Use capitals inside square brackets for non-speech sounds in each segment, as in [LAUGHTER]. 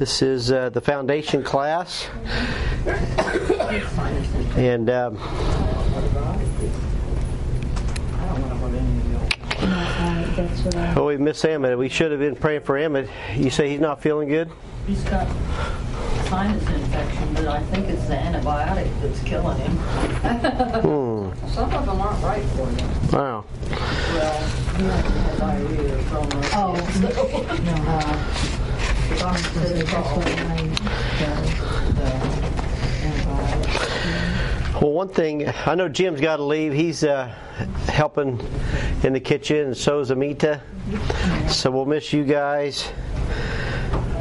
This is uh, the foundation class. And um, That's what I. oh, we miss Emmett. We should have been praying for Emmett. You say he's not feeling good? He's got sinus infection, but I think it's the antibiotic that's killing him. Hmm. Some of them aren't right for you. Wow. Well, he has diarrhea from the. Oh. Uh, Well, one thing I know Jim's got to leave. He's uh, helping in the kitchen, and so is Amita. So we'll miss you guys.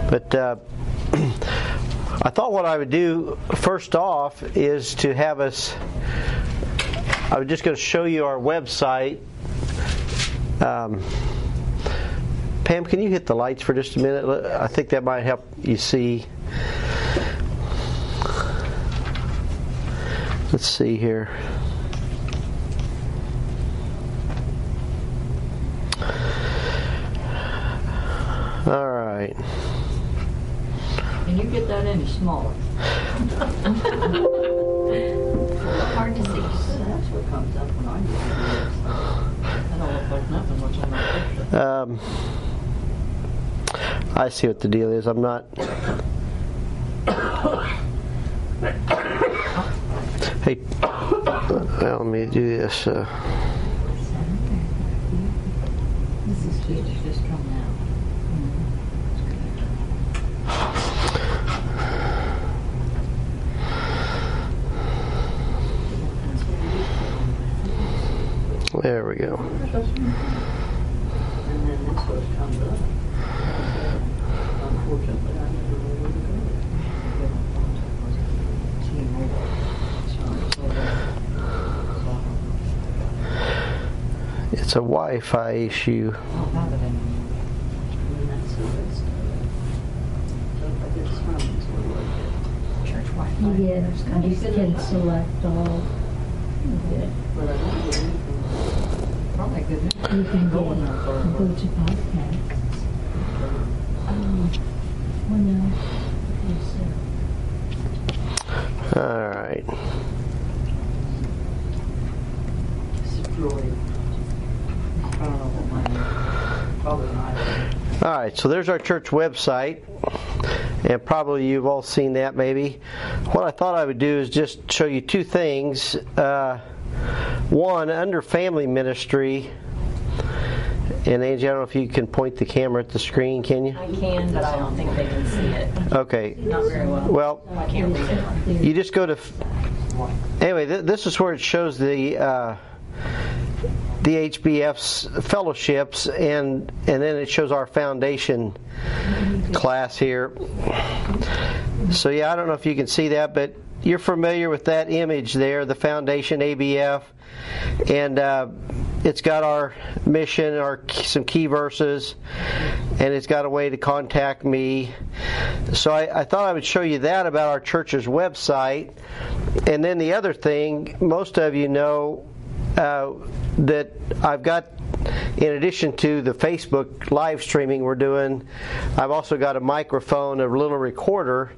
But uh, [CLEARS THROAT] I thought what I would do first off is to have us. I was just going to show you our website. Um, Pam, can you hit the lights for just a minute? I think that might help you see. Let's see here. All right. Can you get that any smaller? Hard to see. That's what comes up when I do this. That don't look like nothing what's on that picture. Um, I see what the deal is. I'm not. Hey, well, let me do this. Uh, This is just, just coming out. there we go. And then this was comes up. Unfortunately. It's a Wi-Fi issue. I don't have it anymore. And that's the list. So I can select all. Yeah. You can go, go to. Um, well, no. Okay, so All right. Droid. I don't know what mine is. Probably an iPhone. All right, so there's our church website, and probably you've all seen that maybe. What I thought I would do is just show you two things. Uh, one, under family ministry, and Angie, I don't know if you can point the camera at the screen, can you? I can, but I don't think they can see it. Okay. Not very well. Well, I can't read it. you just go to. Anyway, th- this is where it shows the. Uh, the ABF's fellowships, and and then it shows our foundation class here. So yeah, I don't know if you can see that, but you're familiar with that image there, the foundation ABF, and uh, it's got our mission, our some key verses, and it's got a way to contact me. So I, I thought I would show you that about our church's website, and then the other thing, most of you know uh, that I've got, in addition to the Facebook live streaming we're doing, I've also got a microphone, a little recorder.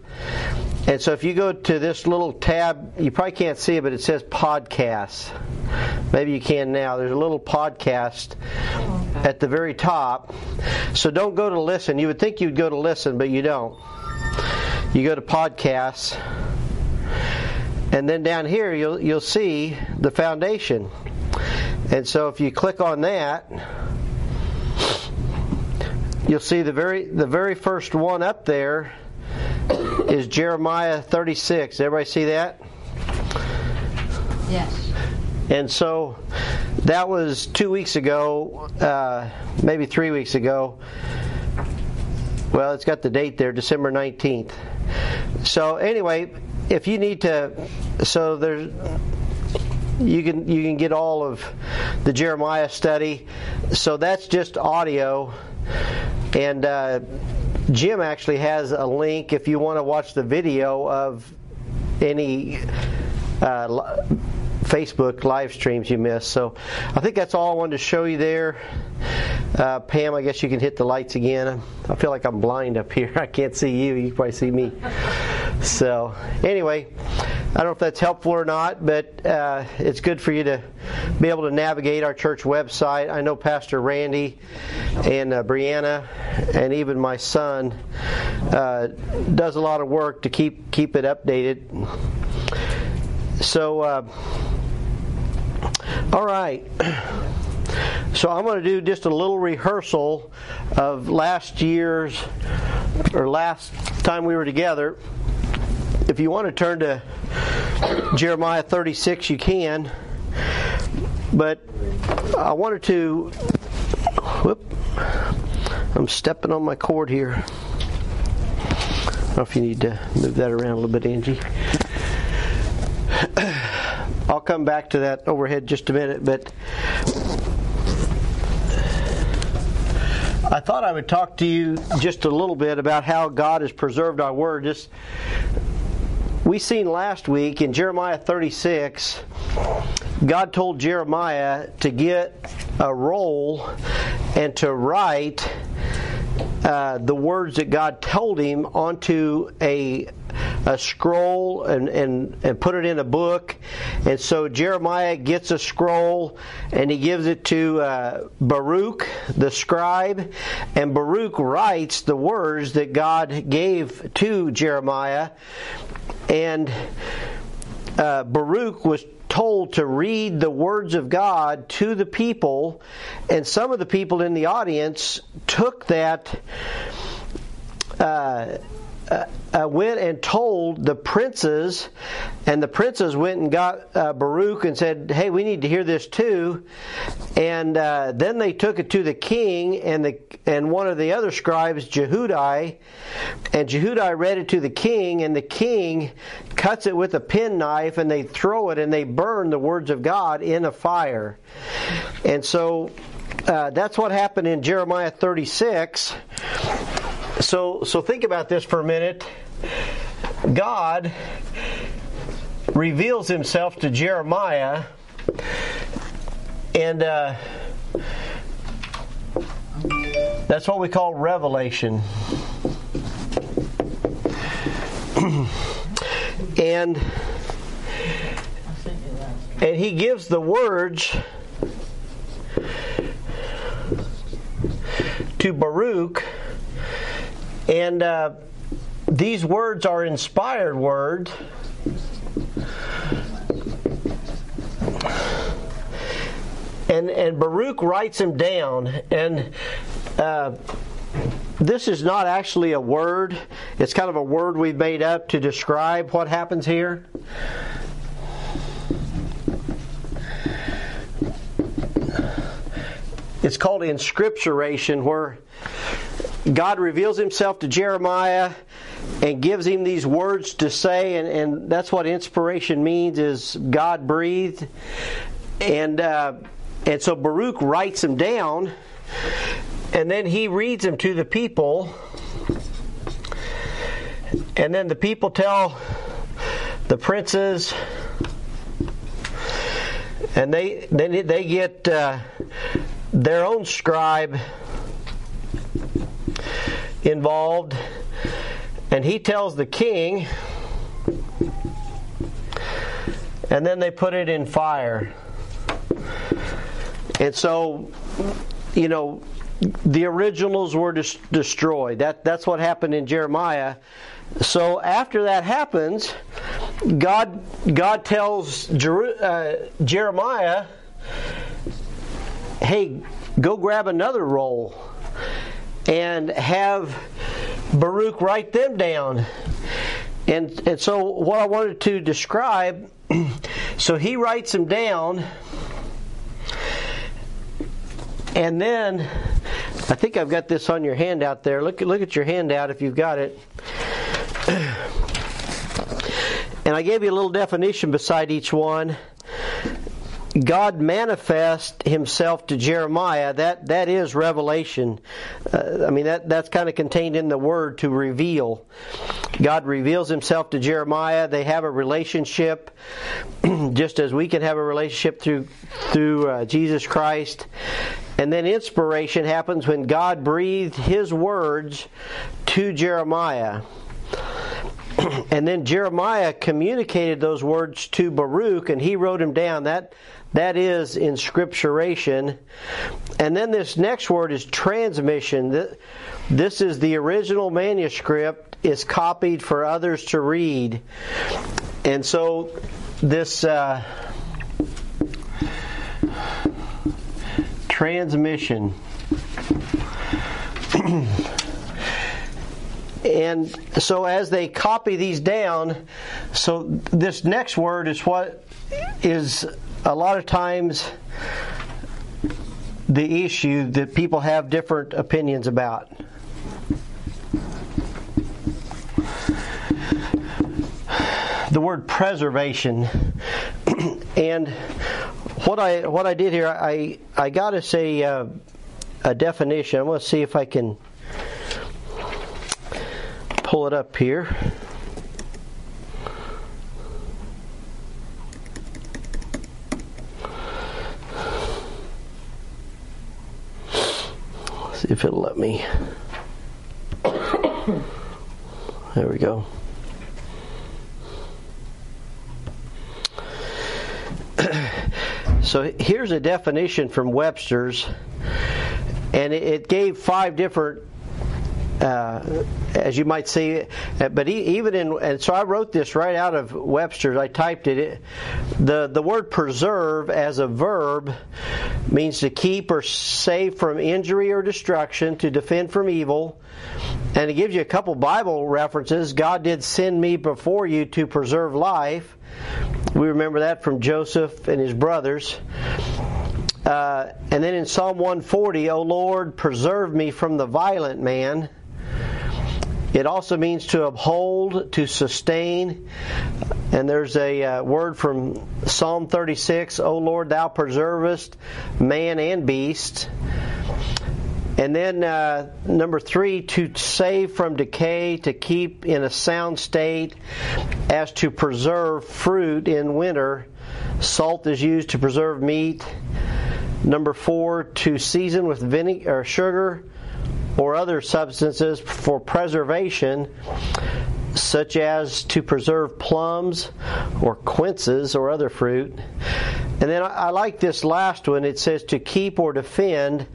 And so if you go to this little tab, you probably can't see it, but it says podcasts. Maybe you can now. There's a little podcast at the very top. So don't go to listen. You would think you'd go to listen, but you don't. You go to podcasts. And then down here you'll you'll see the foundation. And so if you click on that, you'll see the very the very first one up there is Jeremiah 36. Everybody see that? Yes. And so that was two weeks ago, uh, maybe three weeks ago. Well, it's got the date there, December 19th. So anyway, if you need to, so there's, you can you can get all of the Jeremiah study. So that's just audio, and uh, Jim actually has a link if you want to watch the video of any uh, Facebook live streams you missed. So I think that's all I wanted to show you there. Uh, Pam, I guess you can hit the lights again. I feel like I'm blind up here. [LAUGHS] I can't see you. You can probably see me. So, anyway, I don't know if that's helpful or not, but uh, it's good for you to be able to navigate our church website. I know Pastor Randy and uh, Brianna and even my son uh, does a lot of work to keep keep it updated. So, uh, all right. So I'm going to do just a little rehearsal of last year's or last time we were together. If you want to turn to Jeremiah 36, you can. But I wanted to. Whoop. I'm stepping on my cord here. I don't know if you need to move that around a little bit, Angie. [CLEARS THROAT] I'll come back to that overhead just a minute, but I thought I would talk to you just a little bit about how God has preserved our word. Just we seen last week in Jeremiah 36, God told Jeremiah to get a roll and to write uh, the words that God told him onto a a scroll and, and, and put it in a book. And so Jeremiah gets a scroll and he gives it to uh, Baruch, the scribe. And Baruch writes the words that God gave to Jeremiah. And uh, Baruch was told to read the words of God to the people, and some of the people in the audience took that. Uh, uh, uh, went and told the princes, and the princes went and got uh, Baruch and said, "Hey, we need to hear this too." And uh, then they took it to the king and the and one of the other scribes, Jehudi, and Jehudi read it to the king, and the king cuts it with a penknife, and they throw it and they burn the words of God in a fire. And so uh, that's what happened in Jeremiah 36. So, so think about this for a minute. God reveals himself to Jeremiah, and uh, that's what we call revelation. [CLEARS THROAT] and and he gives the words to Baruch and uh, these words are inspired words. And, and Baruch writes them down. And uh, this is not actually a word, it's kind of a word we've made up to describe what happens here. It's called inscripturation, where God reveals himself to Jeremiah and gives him these words to say, and, and that's what inspiration means is God breathed. And, uh, and so Baruch writes them down, and then he reads them to the people. And then the people tell the princes, and they then they get uh, their own scribe involved, and he tells the king, and then they put it in fire. And so, you know, the originals were dis- destroyed. That that's what happened in Jeremiah. So after that happens, God God tells Jer- uh, Jeremiah, "Hey, go grab another roll." And have Baruch write them down. And, and so, what I wanted to describe, [CLEARS THROAT] so he writes them down, and then I think I've got this on your handout there. Look, look at your handout if you've got it. [CLEARS THROAT] And I gave you a little definition beside each one. God manifest himself to Jeremiah, that, that is revelation. Uh, I mean, that, that's kind of contained in the word to reveal. God reveals himself to Jeremiah. They have a relationship, [CLEARS THROAT] just as we can have a relationship through, through uh, Jesus Christ. And then inspiration happens when God breathed his words to Jeremiah. [COUGHS] and then Jeremiah communicated those words to Baruch and he wrote them down. That that is inscripturation. And then this next word is transmission. This is the original manuscript is copied for others to read. And so this uh, transmission [COUGHS] and so as they copy these down so this next word is what is a lot of times the issue that people have different opinions about. The word preservation. [CLEARS THROAT] And what I what I did here I I got us a uh, a definition. I'm going to see if I can pull it up here. see if it'll let me. There we go. so here's a definition from Webster's, and it gave five different uh, as you might see. Uh, but even in, and so I wrote this right out of Webster's. I typed it. The the word preserve as a verb means to keep or save from injury or destruction, to defend from evil. And it gives you a couple Bible references. God did send me before you to preserve life. We remember that from Joseph and his brothers. Uh, and then in Psalm 140, O Lord, preserve me from the violent man. It also means to uphold, to sustain. And there's a uh, word from Psalm 36 O Lord, thou preservest man and beast. And then uh, number three, to save from decay, to keep in a sound state, as to preserve fruit in winter. Salt is used to preserve meat. Number four, to season with vinegar or sugar or other substances for preservation, such as to preserve plums or quinces or other fruit. And then I, like this last one. It says to keep or defend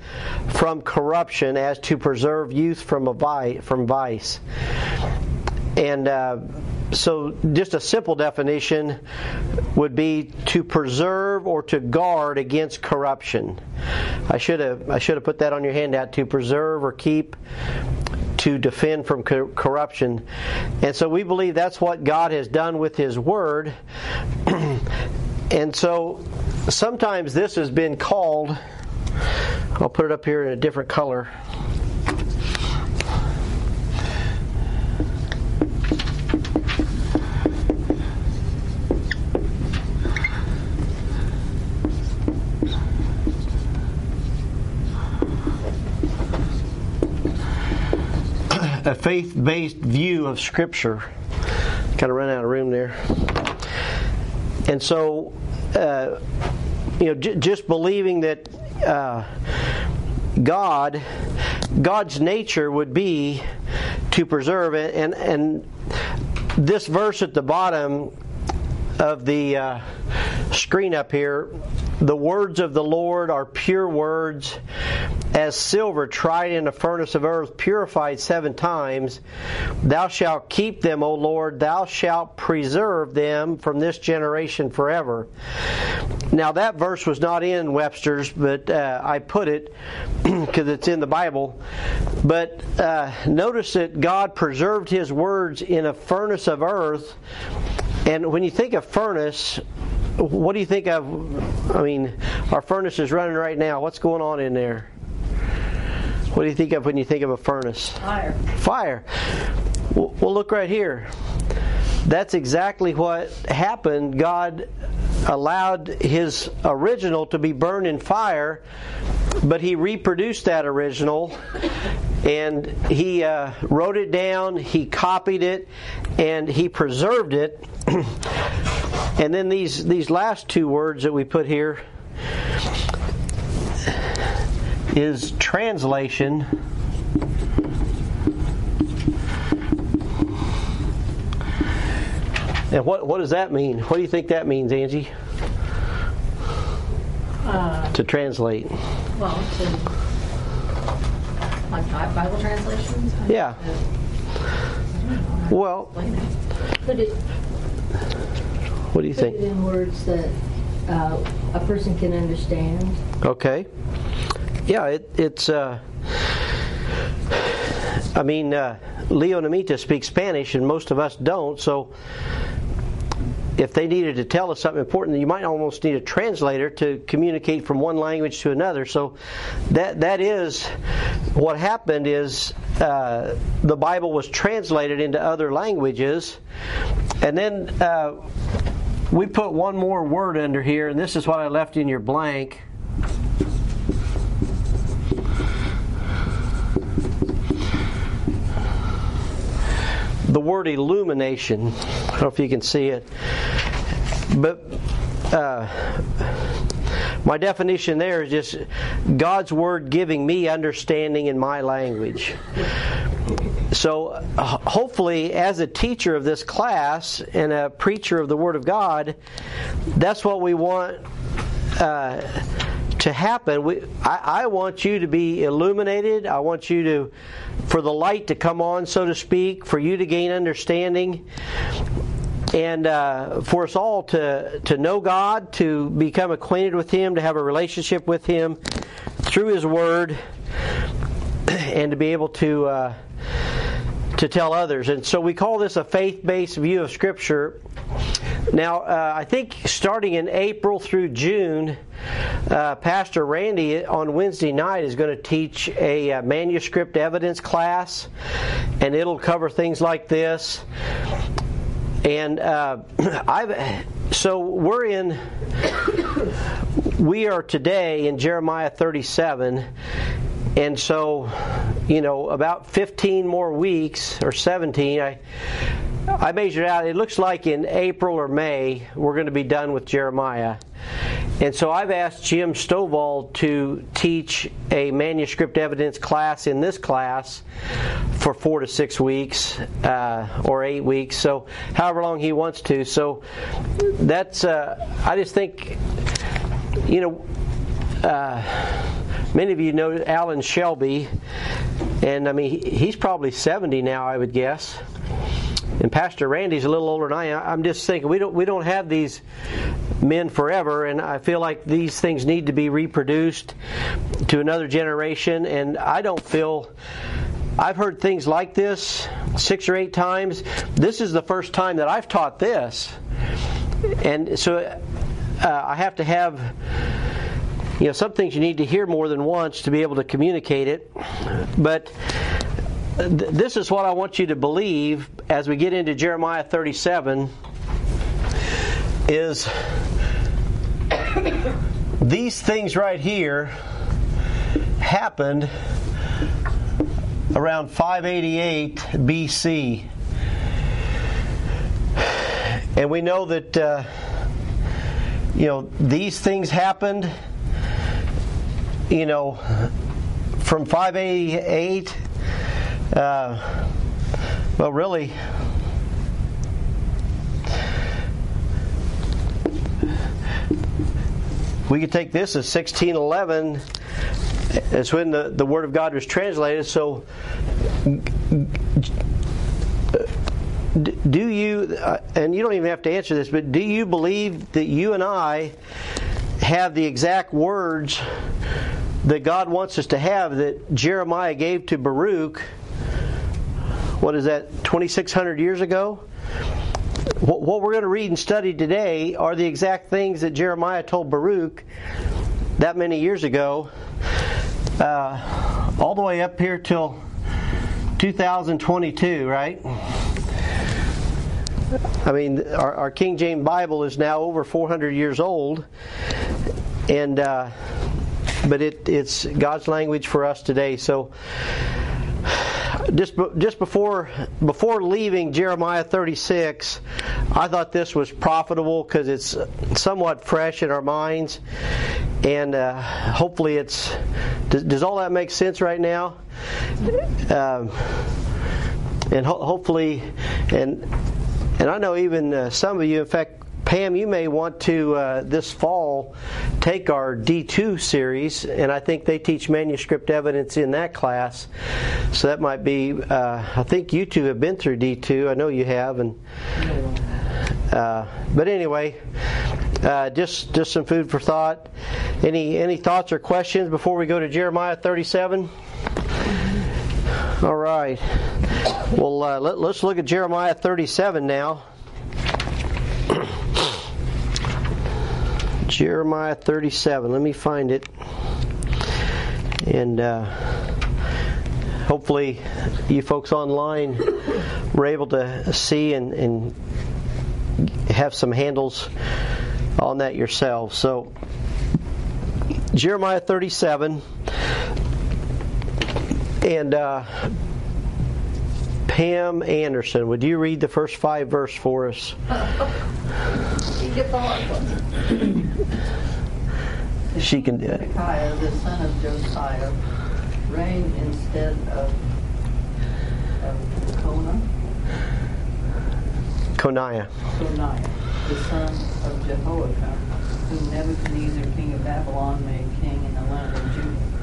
from corruption, as to preserve youth from a vice, from vice. And uh, so, just a simple definition would be to preserve or to guard against corruption. I should have I should have put that on your handout to preserve or keep to defend from corruption. And so we believe that's what God has done with his word. [CLEARS THROAT] and so sometimes this has been called I'll put it up here in a different color. A faith based view of Scripture. Kind of run out of room there. And so, uh, you know, j- just believing that uh, God, God's nature would be to preserve it, and and this verse at the bottom of the uh, screen up here, the words of the Lord are pure words, as silver tried in a furnace of earth, purified seven times. Thou shalt keep them, O Lord, thou shalt preserve them from this generation forever. Now, that verse was not in Webster's, but uh, I put it [CLEARS THROAT] because it's in the Bible. But uh, notice that God preserved his words in a furnace of earth. And when you think of furnace, what do you think of? I mean, our furnace is running right now. What's going on in there? What do you think of when you think of a furnace? Fire. Fire. Well, look right here. That's exactly what happened. God allowed his original to be burned in fire, but he reproduced that original and he uh, wrote it down, he copied it, and he preserved it. [CLEARS THROAT] and then these, these last two words that we put here is translation. And what, what does that mean? What do you think that means, Angie? Uh, To translate. well, to, like Bi- Bible translations? I Yeah. know. Well, it. Put it, what do you think? in words that uh, a person can understand. Okay. Yeah, it, it's. Uh, I mean, uh, Leo Namita speaks Spanish, and most of us don't. So, if they needed to tell us something important, you might almost need a translator to communicate from one language to another. So, that that is what happened. Is uh, the Bible was translated into other languages, and then. Uh, we put one more word under here, and this is what I left in your blank. The word illumination. I don't know if you can see it. But uh, my definition there is just God's word giving me understanding in my language. So, uh, hopefully, as a teacher of this class and a preacher of the Word of God, that's what we want uh, to happen. We, I, I want you to be illuminated. I want you to, for the light to come on, so to speak, for you to gain understanding and uh, for us all to to know God, to become acquainted with Him, to have a relationship with Him through His Word, [CLEARS THROAT] and to be able to uh, to tell others. And so we call this a faith-based view of Scripture. Now, uh, I think starting in April through June, uh, Pastor Randy on Wednesday night is going to teach a uh, manuscript evidence class, and it'll cover things like this. And uh, [CLEARS THROAT] I've so we're in. We are today in Jeremiah 37, and so you know about 15 more weeks or 17. I I measured out. It looks like in April or May we're going to be done with Jeremiah. And so I've asked Jim Stovall to teach a manuscript evidence class in this class for four to six weeks uh, or eight weeks, so however long he wants to. So that's, uh, I just think, you know, uh, many of you know Alan Shelby, and I mean, he's probably 70 now, I would guess and Pastor Randy's a little older than I am. I'm just thinking we don't we don't have these men forever, and I feel like these things need to be reproduced to another generation. And I don't feel I've heard things like this six or eight times. This is the first time that I've taught this, and so uh, I have to have. You know, some things you need to hear more than once to be able to communicate it. But this is what I want you to believe as we get into Jeremiah 37 is these things right here happened around 588 BC. And we know that uh, you know these things happened you know from 588 uh, well, really, we could take this as 1611. It's when the, the Word of God was translated. So, do you, uh, and you don't even have to answer this, but do you believe that you and I have the exact words that God wants us to have that Jeremiah gave to Baruch? What is that, 2,600 years ago? What we're going to read and study today are the exact things that Jeremiah told Baruch that many years ago, uh, all the way up here till 2022, right? I mean, our, our King James Bible is now over 400 years old, and uh, but it, it's God's language for us today. So just just before before leaving Jeremiah 36, I thought this was profitable because it's somewhat fresh in our minds, and uh, hopefully it's. Does, does all that make sense right now? Um, and ho- hopefully, and and I know even uh, some of you, in fact, Pam, you may want to uh, this fall take our D2 series, and I think they teach manuscript evidence in that class. So that might be. Uh, I think you two have been through D2. I know you have, and uh, but anyway, uh, just just some food for thought. Any any thoughts or questions before we go to Jeremiah 37? All right. Well, uh, let, let's look at Jeremiah 37 now. [CLEARS THROAT] Jeremiah 37. Let me find it. And uh, hopefully, you folks online were able to see and, and have some handles on that yourselves. So, Jeremiah 37. And uh, Pam Anderson, would you read the first five verse for us? [LAUGHS] You get the hard one. She can do it. Zedekiah, the son of Josiah, reigned instead of, of Kona, Coniah. Coniah, the son of Jehoiakim, whom Nebuchadnezzar, king of Babylon, made king in the land of Judah.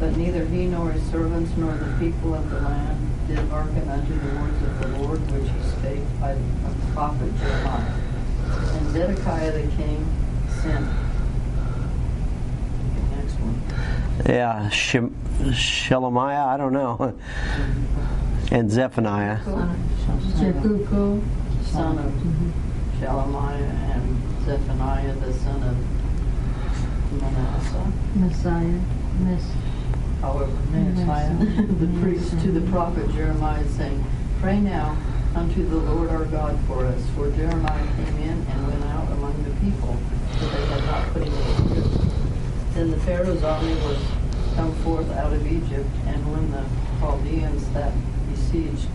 But neither he nor his servants nor the people of the land did hearken unto the words of the Lord which he spake by the prophet Jeremiah. And Zedekiah the king sent. Next one. Yeah, Shem- Shelemiah, I don't know. [LAUGHS] And Zephaniah. Jekuko, Son of Shelemiah and Zephaniah the son of Manasseh. Messiah, Miss, However, Messiah, [LAUGHS] the priest, to the prophet Jeremiah, saying, Pray now unto the Lord our God for us. For Jeremiah came in and went out among the people, for they had not put him in Egypt. Then the Pharaoh's army was come forth out of Egypt, and when the Chaldeans that besieged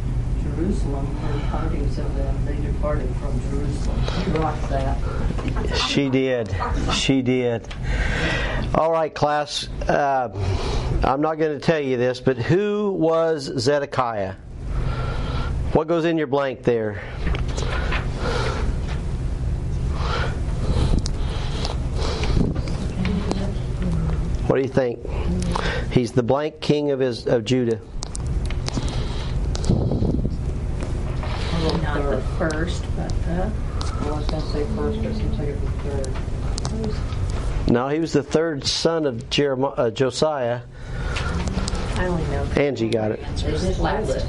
Jerusalem heard tidings of them, they departed from Jerusalem. You rocked that. She did. She did. All right, class. Uh, I'm not going to tell you this, but who was Zedekiah? What goes in your blank there? What do you think? He's the blank king of his of Judah. Not the first, but the. I was going to say first, but it seems like it was third. No, he was the third son of Jeremiah, uh, Josiah. I only know. Angie got it. They just labeled it.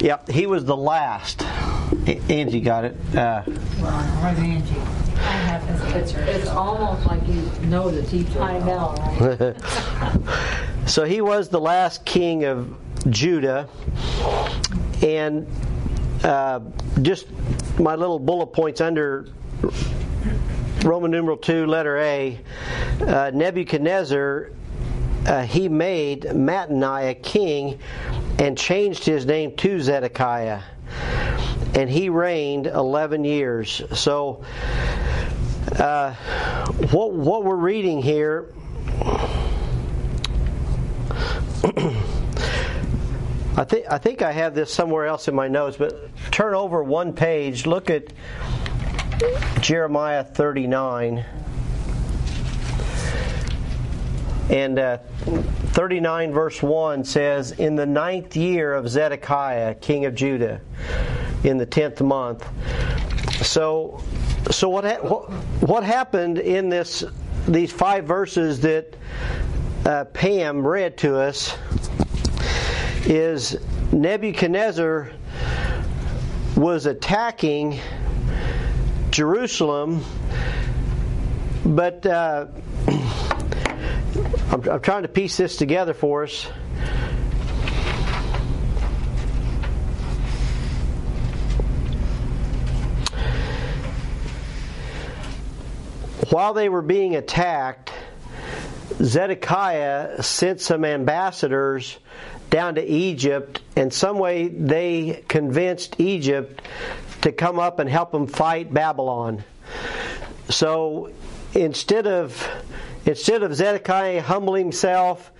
Yep, he was the last. A- Angie got it. Uh, Where's Angie? I have this It's, picture. it's almost like you know the teacher. I know, right? [LAUGHS] so he was the last king of Judah, and uh, just my little bullet points under Roman numeral two, letter A. Uh, Nebuchadnezzar uh, he made Mattaniah king and changed his name to Zedekiah. And he reigned 11 years. So, uh, what, what we're reading here. [CLEARS THROAT] I think I think I have this somewhere else in my notes, but turn over one page. Look at Jeremiah 39. And uh, 39 verse 1 says, In the ninth year of Zedekiah, king of Judah, in the tenth month. So, so what, ha- what, what happened in this these five verses that uh, Pam read to us is Nebuchadnezzar was attacking Jerusalem, but uh, [CLEARS THROAT] I'm, I'm trying to piece this together for us. While they were being attacked, Zedekiah sent some ambassadors down to Egypt, and some way they convinced Egypt to come up and help them fight Babylon. So instead of instead of Zedekiah humbling himself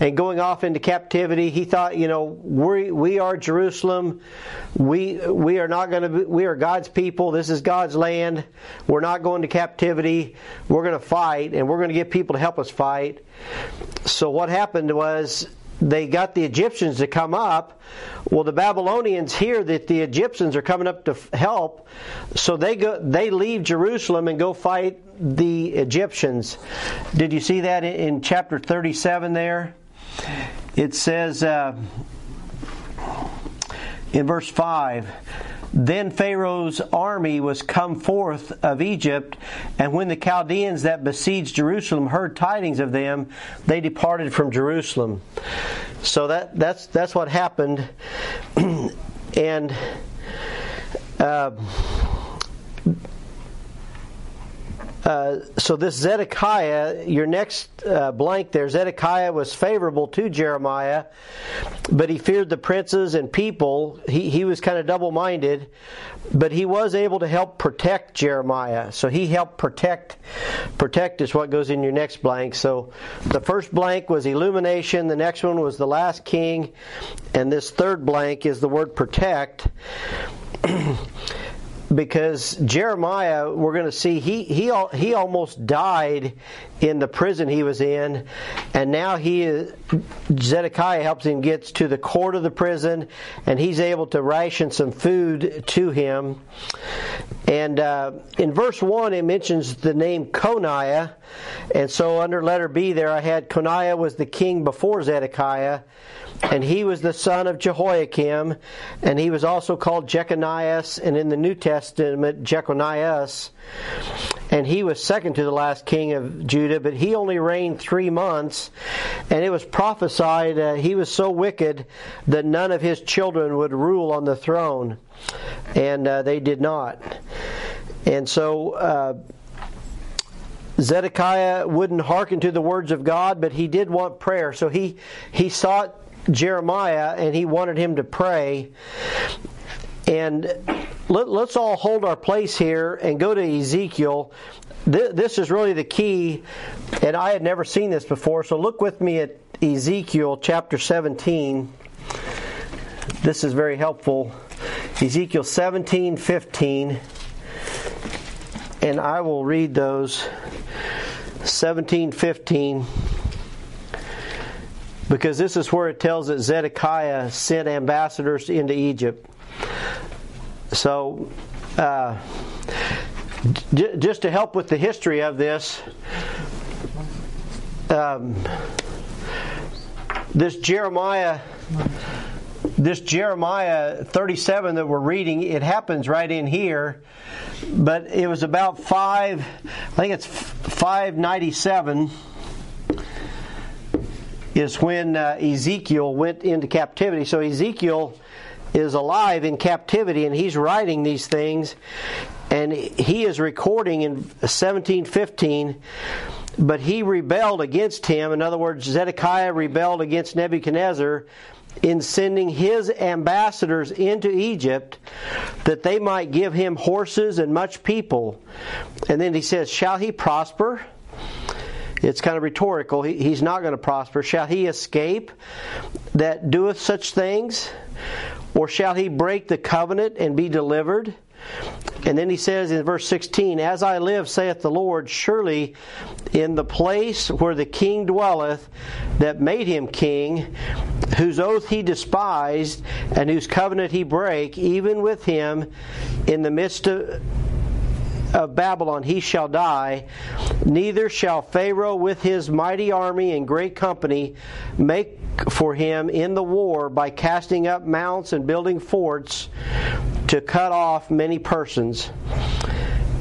and going off into captivity, he thought, you know, we we are Jerusalem. We we are not going to we are God's people. This is God's land. We're not going to captivity. We're going to fight and we're going to get people to help us fight. So what happened was they got the Egyptians to come up. Well, the Babylonians hear that the Egyptians are coming up to help, so they go they leave Jerusalem and go fight the Egyptians. Did you see that in, chapter 37 there? It says uh, in verse 5 then Pharaoh's army was come forth of Egypt, and when the Chaldeans that besieged Jerusalem heard tidings of them, they departed from Jerusalem. So that that's that's what happened, [CLEARS THROAT] and. Uh, uh, so this Zedekiah, your next uh, blank there, Zedekiah was favorable to Jeremiah, but he feared the princes and people. He, he was kind of double minded, but he was able to help protect Jeremiah. So he helped protect. Protect is what goes in your next blank. So the first blank was illumination, the next one was the last king, and this third blank is the word protect. [CLEARS THROAT] because Jeremiah, we're going to see he he he almost died in the prison he was in, and now he Zedekiah helps him get to the court of the prison, and he's able to ration some food to him. And uh, in verse one, it mentions the name Coniah, and so under letter B there, I had Coniah was the king before Zedekiah and he was the son of Jehoiakim, and he was also called Jeconias, and in the New Testament, Jeconias. And he was second to the last king of Judah, but he only reigned three months, and it was prophesied that he was so wicked that none of his children would rule on the throne, and uh, they did not. And so. Uh, Zedekiah wouldn't hearken to the words of God, but he did want prayer. So he, he sought Jeremiah and he wanted him to pray. And let, us all hold our place here and go to Ezekiel. This is really the key, and I had never seen this before. So look with me at Ezekiel chapter 17. This is very helpful. Ezekiel 17, 15. And I will read those 17, 15 because this is where it tells that Zedekiah sent ambassadors into Egypt. So, uh, j- just to help with the history of this, um, this Jeremiah, this Jeremiah 37 that we're reading, it happens right in here, but it was about five, I think it's 597 is when uh, Ezekiel went into captivity. So Ezekiel is alive in captivity and he's writing these things and he is recording in 1715 but he rebelled against him in other words zedekiah rebelled against nebuchadnezzar in sending his ambassadors into egypt that they might give him horses and much people and then he says shall he prosper it's kind of rhetorical. He, he's not going to prosper. Shall he escape that doeth such things? Or shall he break the covenant and be delivered? And then he says in verse 16, As I live, saith the Lord, surely in the place where the king dwelleth that made him king, whose oath he despised, and whose covenant he brake, even with him in the midst of of Babylon he shall die, neither shall Pharaoh with his mighty army and great company make for him in the war by casting up mounts and building forts to cut off many persons.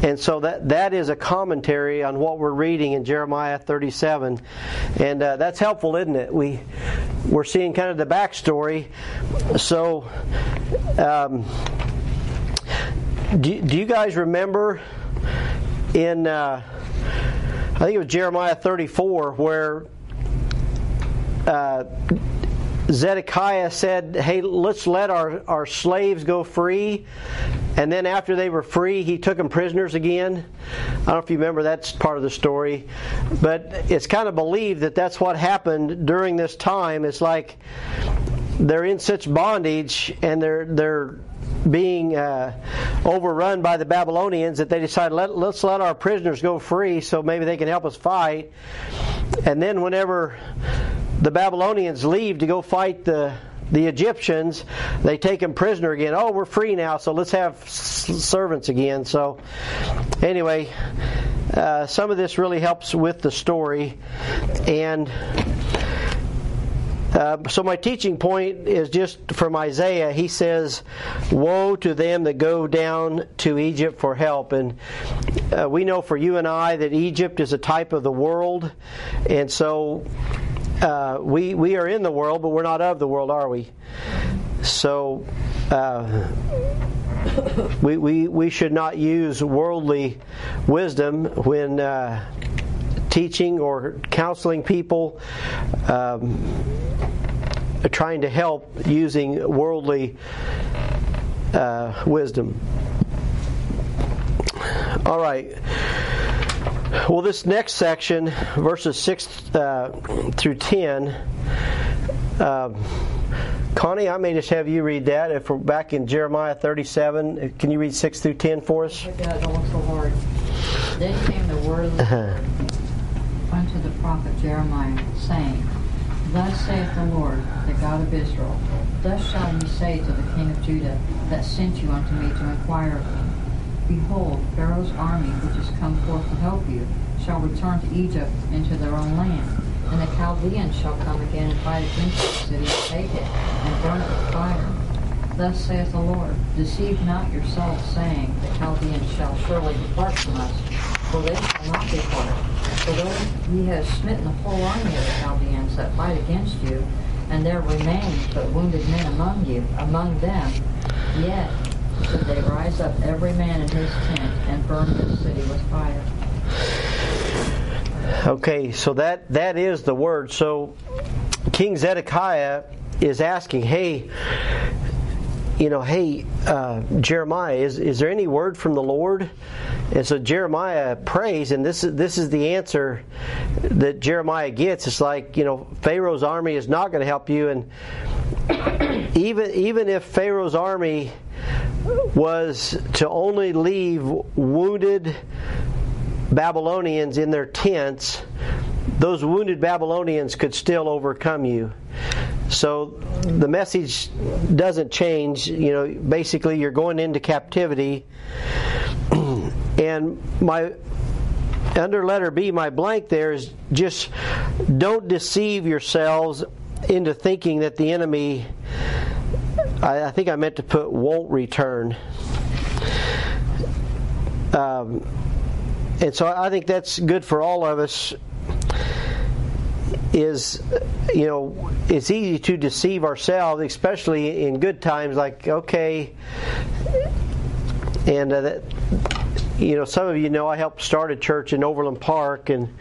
And so that that is a commentary on what we're reading in Jeremiah 37, and uh, that's helpful, isn't it? We we're seeing kind of the backstory. So, um, do, do you guys remember in, uh, I think it was Jeremiah 34, where uh, Zedekiah said, Hey, let's let our, our slaves go free. And then after they were free, he took them prisoners again. I don't know if you remember that's part of the story. But it's kind of believed that that's what happened during this time. It's like they're in such bondage and they're, they're being uh, overrun by the Babylonians that they decided let, let's let our prisoners go free so maybe they can help us fight. And then whenever the Babylonians leave to go fight the the Egyptians, they take them prisoner again. Oh, we're free now, so let's have servants again. So, anyway, uh, some of this really helps with the story. And uh, so, my teaching point is just from Isaiah. He says, Woe to them that go down to Egypt for help. And uh, we know for you and I that Egypt is a type of the world. And so, uh, we we are in the world, but we're not of the world, are we? So. Uh, we, we, we should not use worldly wisdom when uh, teaching or counseling people, um, trying to help using worldly uh, wisdom. All right. Well, this next section, verses 6 uh, through 10, uh, Connie, I may just have you read that. If we're back in Jeremiah 37, can you read 6 through 10 for us? God, the Lord. Then came the word of the Lord unto the prophet Jeremiah, saying, Thus saith the Lord, the God of Israel, Thus shall ye say to the king of Judah, that sent you unto me to inquire of me, Behold, Pharaoh's army, which is come forth to help you, shall return to Egypt into their own land. And the Chaldeans shall come again and fight against the city and take it, and burn it with fire. Thus saith the Lord, Deceive not yourselves, saying, The Chaldeans shall surely depart from us, they shall not depart. For though ye have smitten the whole army of the Chaldeans that fight against you, and there remain but wounded men among you, among them, yet should they rise up every man in his tent and burn this city with fire. Okay, so that that is the word. So King Zedekiah is asking, "Hey, you know, hey, uh, Jeremiah, is is there any word from the Lord?" And so Jeremiah prays, and this is this is the answer that Jeremiah gets. It's like you know, Pharaoh's army is not going to help you, and [COUGHS] even even if Pharaoh's army was to only leave wounded Babylonians in their tents, those wounded Babylonians could still overcome you. So the message doesn't change. You know, basically, you're going into captivity. [CLEARS THROAT] and my under letter B, my blank there is just don't deceive yourselves into thinking that the enemy. I, I think I meant to put won't return. Um, and so I think that's good for all of us. Is you know it's easy to deceive ourselves, especially in good times. Like okay, and uh, that, you know some of you know I helped start a church in Overland Park, and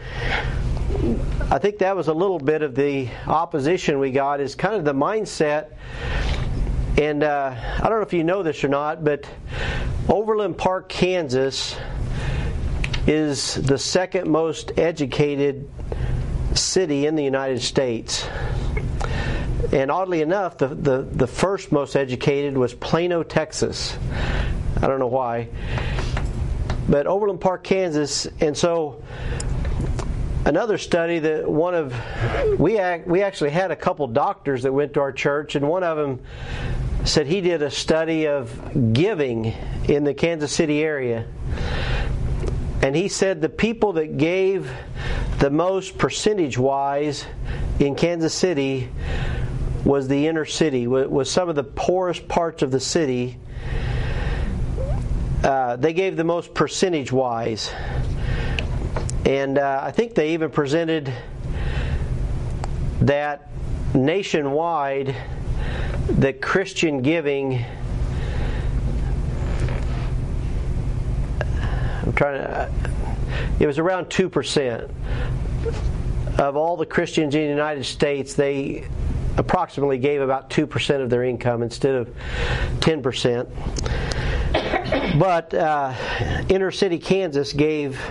I think that was a little bit of the opposition we got. Is kind of the mindset. And uh, I don't know if you know this or not, but Overland Park, Kansas is the second most educated city in the United States. And oddly enough, the, the, the first most educated was Plano, Texas. I don't know why. But Overland Park, Kansas, and so another study that one of we act, we actually had a couple doctors that went to our church, and one of them said he did a study of giving in the Kansas City area. And he said the people that gave the most percentage wise in Kansas City was the inner city, was some of the poorest parts of the city. Uh, they gave the most percentage wise. And uh, I think they even presented that nationwide, that Christian giving trying to. It was around two percent of all the Christians in the United States. They approximately gave about 2% of their income instead of 10%. But uh, inner city Kansas gave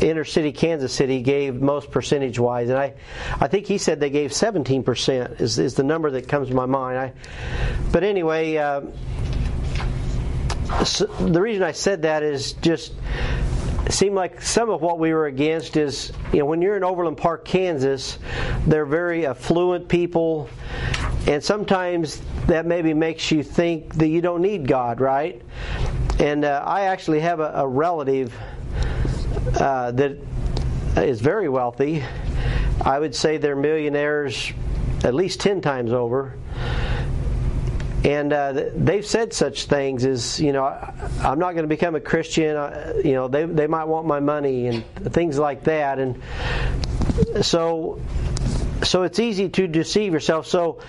inner city Kansas City gave most percentage wise, and I, I think he said they gave 17% is, is the number that comes to my mind. I, but anyway, uh, the reason I said that is just seemed like some of what we were against is you know when you're in Overland Park, Kansas, they're very affluent people, and sometimes that maybe makes you think that you don't need God, right? And uh, I actually have a, a relative uh, that is very wealthy. I would say they're millionaires at least 10 times over. And uh, they've said such things as, you know, I'm not going to become a Christian. Uh, you know, they, they might want my money and things like that. And so, so it's easy to deceive yourself. So,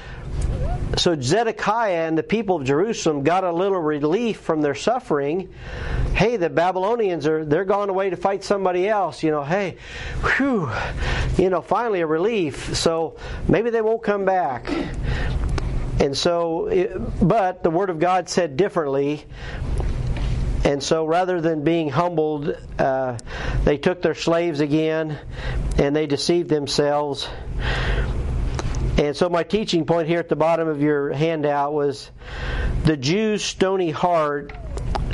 so Zedekiah and the people of Jerusalem got a little relief from their suffering. Hey, the Babylonians are they're gone away to fight somebody else. You know, hey, whew, you know, finally a relief. So maybe they won't come back. And so, but the Word of God said differently. And so rather than being humbled, uh, they took their slaves again and they deceived themselves. And so my teaching point here at the bottom of your handout was the Jews' stony heart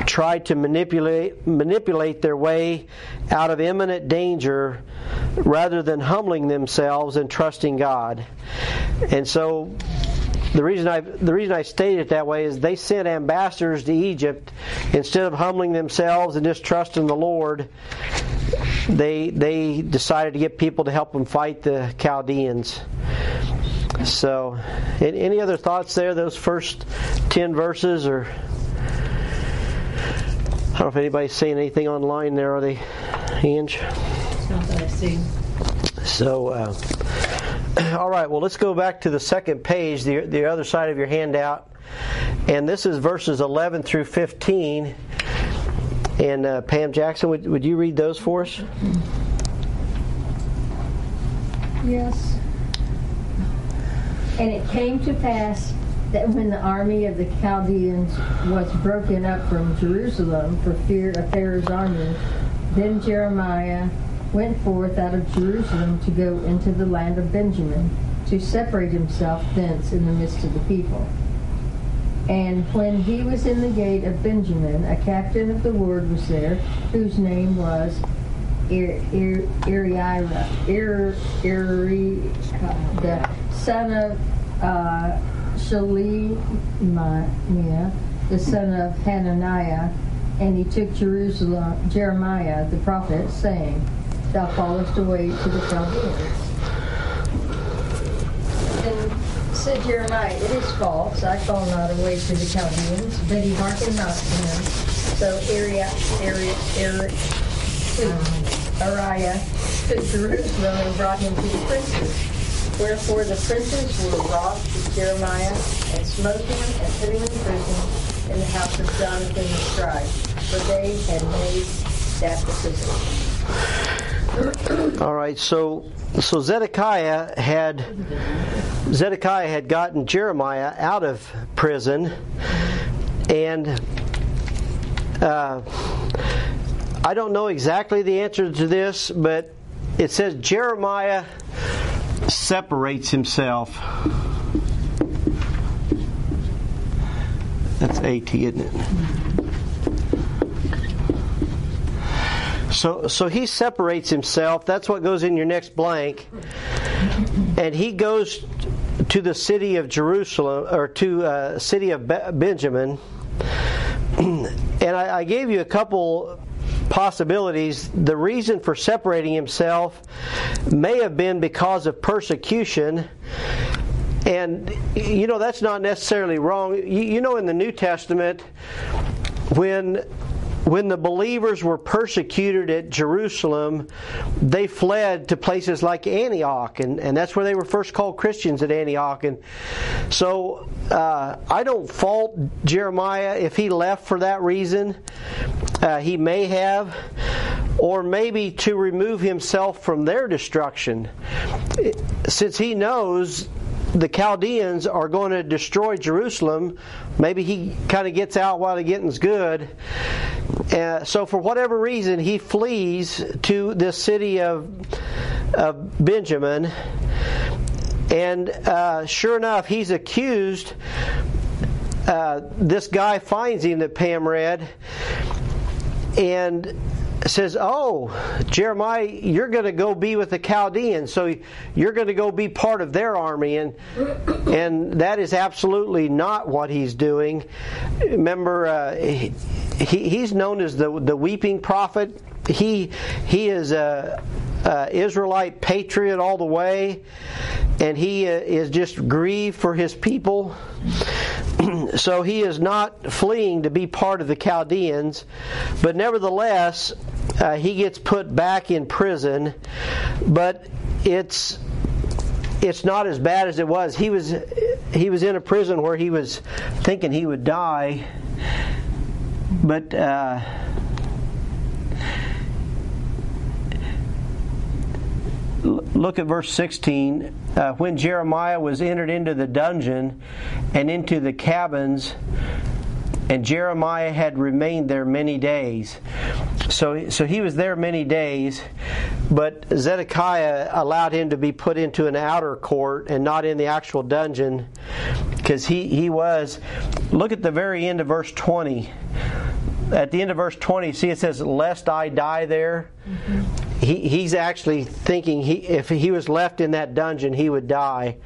tried to manipulate manipulate their way out of imminent danger rather than humbling themselves and trusting God. And so the reason I the reason I stated it that way is they sent ambassadors to Egypt instead of humbling themselves and just trusting the Lord. They they decided to get people to help them fight the Chaldeans. So, any other thoughts there? Those first ten verses, or I don't know if anybody's saying anything online there. Are they, Ange? Not that I've seen. So. Uh, [CLEARS THROAT] all right, well, let's go back to the second page, the, the other side of your handout. And this is verses 11 through 15. And uh, Pam Jackson, would, would you read those for us? Yes. And it came to pass that when the army of the Chaldeans was broken up from Jerusalem for fear of Pharaoh's army, then Jeremiah went forth out of Jerusalem to go into the land of Benjamin, to separate himself thence in the midst of the people. And when he was in the gate of Benjamin, a captain of the ward was there, whose name was Irijah, the son of uh, the son of Hananiah, and he took Jerusalem, Jeremiah the prophet, saying, thou fallest away to the Chaldeans. Then said Jeremiah, It is false, I fall not away to the Chaldeans, but he hearkened not to him. So Uriah, Uriah, Uriah, Uriah took Jerusalem and brought him to the princes. Wherefore the princes were wroth with Jeremiah, and smote him, and put him in prison in the house of Jonathan the scribe, for they had made that decision. All right, so so Zedekiah had Zedekiah had gotten Jeremiah out of prison, and uh, I don't know exactly the answer to this, but it says Jeremiah separates himself. That's AT, isn't it? So, so he separates himself. That's what goes in your next blank. And he goes to the city of Jerusalem, or to uh, city of Benjamin. [CLEARS THROAT] and I, I gave you a couple possibilities. The reason for separating himself may have been because of persecution. And, you know, that's not necessarily wrong. You, you know, in the New Testament, when when the believers were persecuted at Jerusalem, they fled to places like Antioch, and, and that's where they were first called Christians at Antioch. And so uh, I don't fault Jeremiah if he left for that reason. Uh, he may have, or maybe to remove himself from their destruction, since he knows the Chaldeans are going to destroy Jerusalem. Maybe he kind of gets out while the getting's good. Uh, so, for whatever reason, he flees to this city of, of Benjamin. And uh, sure enough, he's accused. Uh, this guy finds him that Pam read and says, Oh, Jeremiah, you're going to go be with the Chaldeans, so you're going to go be part of their army. And, and that is absolutely not what he's doing. Remember, uh, he, he's known as the, the weeping prophet. He, he is a, a Israelite patriot all the way, and he uh, is just grieved for his people. [CLEARS THROAT] so he is not fleeing to be part of the Chaldeans, but nevertheless, uh, he gets put back in prison. But it's it's not as bad as it was. He was he was in a prison where he was thinking he would die, but. Uh, look at verse 16. Uh, when Jeremiah was entered into the dungeon and into the cabins, and Jeremiah had remained there many days. So, so he was there many days, but Zedekiah allowed him to be put into an outer court and not in the actual dungeon because he, he was. Look at the very end of verse 20 at the end of verse 20, see it says, Lest I die there. Mm-hmm. He, he's actually thinking he, if he was left in that dungeon, he would die.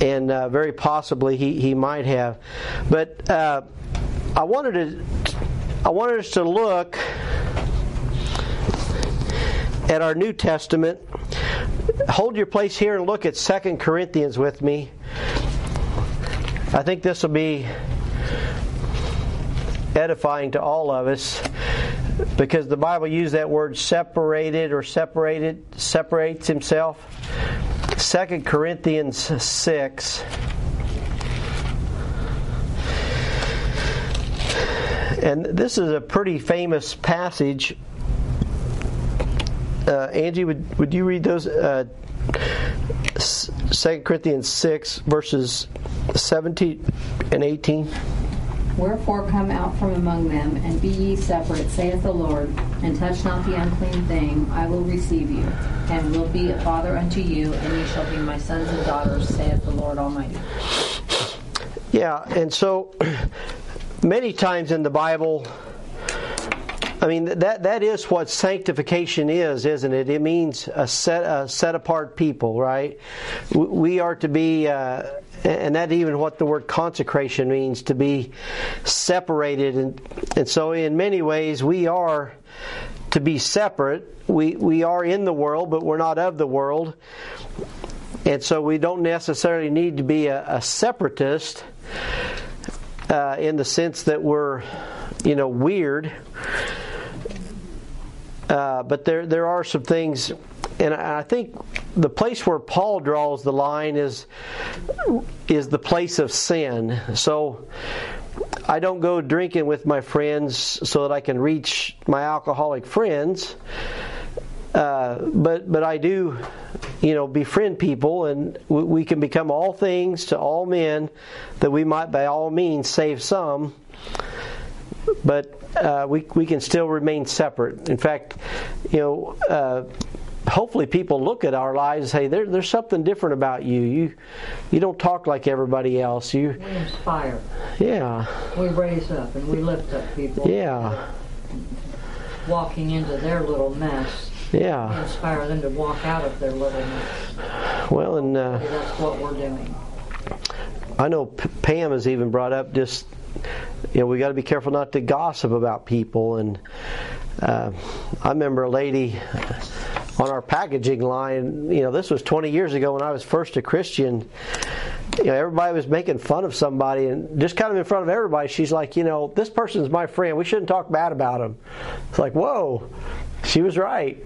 And uh, very possibly he, he might have. But uh, I wanted to I wanted us to look at our New Testament. Hold your place here and look at Second Corinthians with me. I think this will be edifying to all of us because the Bible used that word separated or separated, separates himself. 2 Corinthians 6. And this is a pretty famous passage. Uh, Angie, would, would you read those? Uh, 2 Corinthians 6, verses 17 and 18. Wherefore come out from among them, and be ye separate, saith the Lord, and touch not the unclean thing, I will receive you, and will be a father unto you, and ye shall be my sons and daughters, saith the Lord Almighty. Yeah, and so [CLEARS THROAT] many times in the Bible, I mean that that is what sanctification is, isn't it? It means a set a set apart people, right? We are to be. Uh, and that even what the word consecration means to be separated. And and so in many ways we are to be separate. We we are in the world but we're not of the world. And so we don't necessarily need to be a, a separatist uh, in the sense that we're you know weird. Uh, but there there are some things and I think the place where Paul draws the line is is the place of sin. So I don't go drinking with my friends so that I can reach my alcoholic friends. Uh, but but I do, you know, befriend people, and we, we can become all things to all men, that we might by all means save some. But uh, we we can still remain separate. In fact, you know. Uh, hopefully people look at our lives and say there, there's something different about you. You you don't talk like everybody else. You we inspire. Yeah. We raise up and we lift up people. Yeah. Walking into their little mess. Yeah. We inspire them to walk out of their little mess. Well and uh, that's what we're doing. I know P- pam has even brought up just you know we got to be careful not to gossip about people. And uh, i remember a lady on our packaging line. You know, this was 20 years ago when I was first a Christian. You know, everybody was making fun of somebody, and just kind of in front of everybody, she's like, you know, this person's my friend. We shouldn't talk bad about him. It's like, whoa, she was right.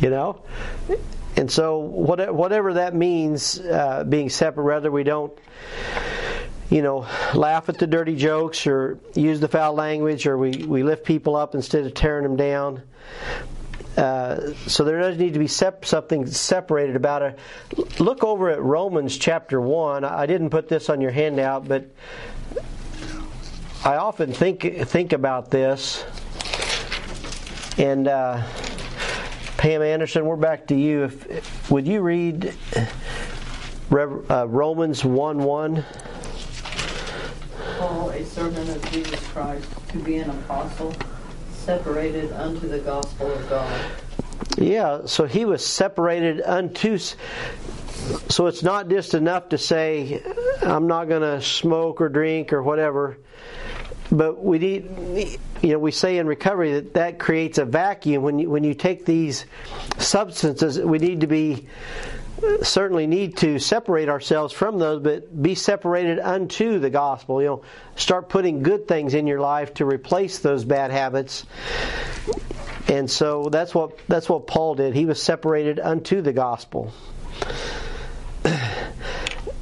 You know, and so whatever that means, uh, being separate, whether we don't you know, laugh at the dirty jokes or use the foul language or we, we lift people up instead of tearing them down Uh, so there does need to be sep- something separated about it. Look over at Romans chapter one. I didn't put this on your handout, but I often think think about this. And uh, Pam Anderson, we're back to you. If, would you read Rev- uh, Romans one one? Paul, a servant of Jesus Christ, to be an apostle, separated unto the gospel of God. Yeah, so he was separated unto. So it's not just enough to say, I'm not going to smoke or drink or whatever. But we need, you know, we say in recovery that that creates a vacuum. When you, when you take these substances, we need to be, certainly need to separate ourselves from those, but be separated unto the gospel. You know, start putting good things in your life to replace those bad habits. And so that's what that's what Paul did. He was separated unto the gospel. [CLEARS THROAT]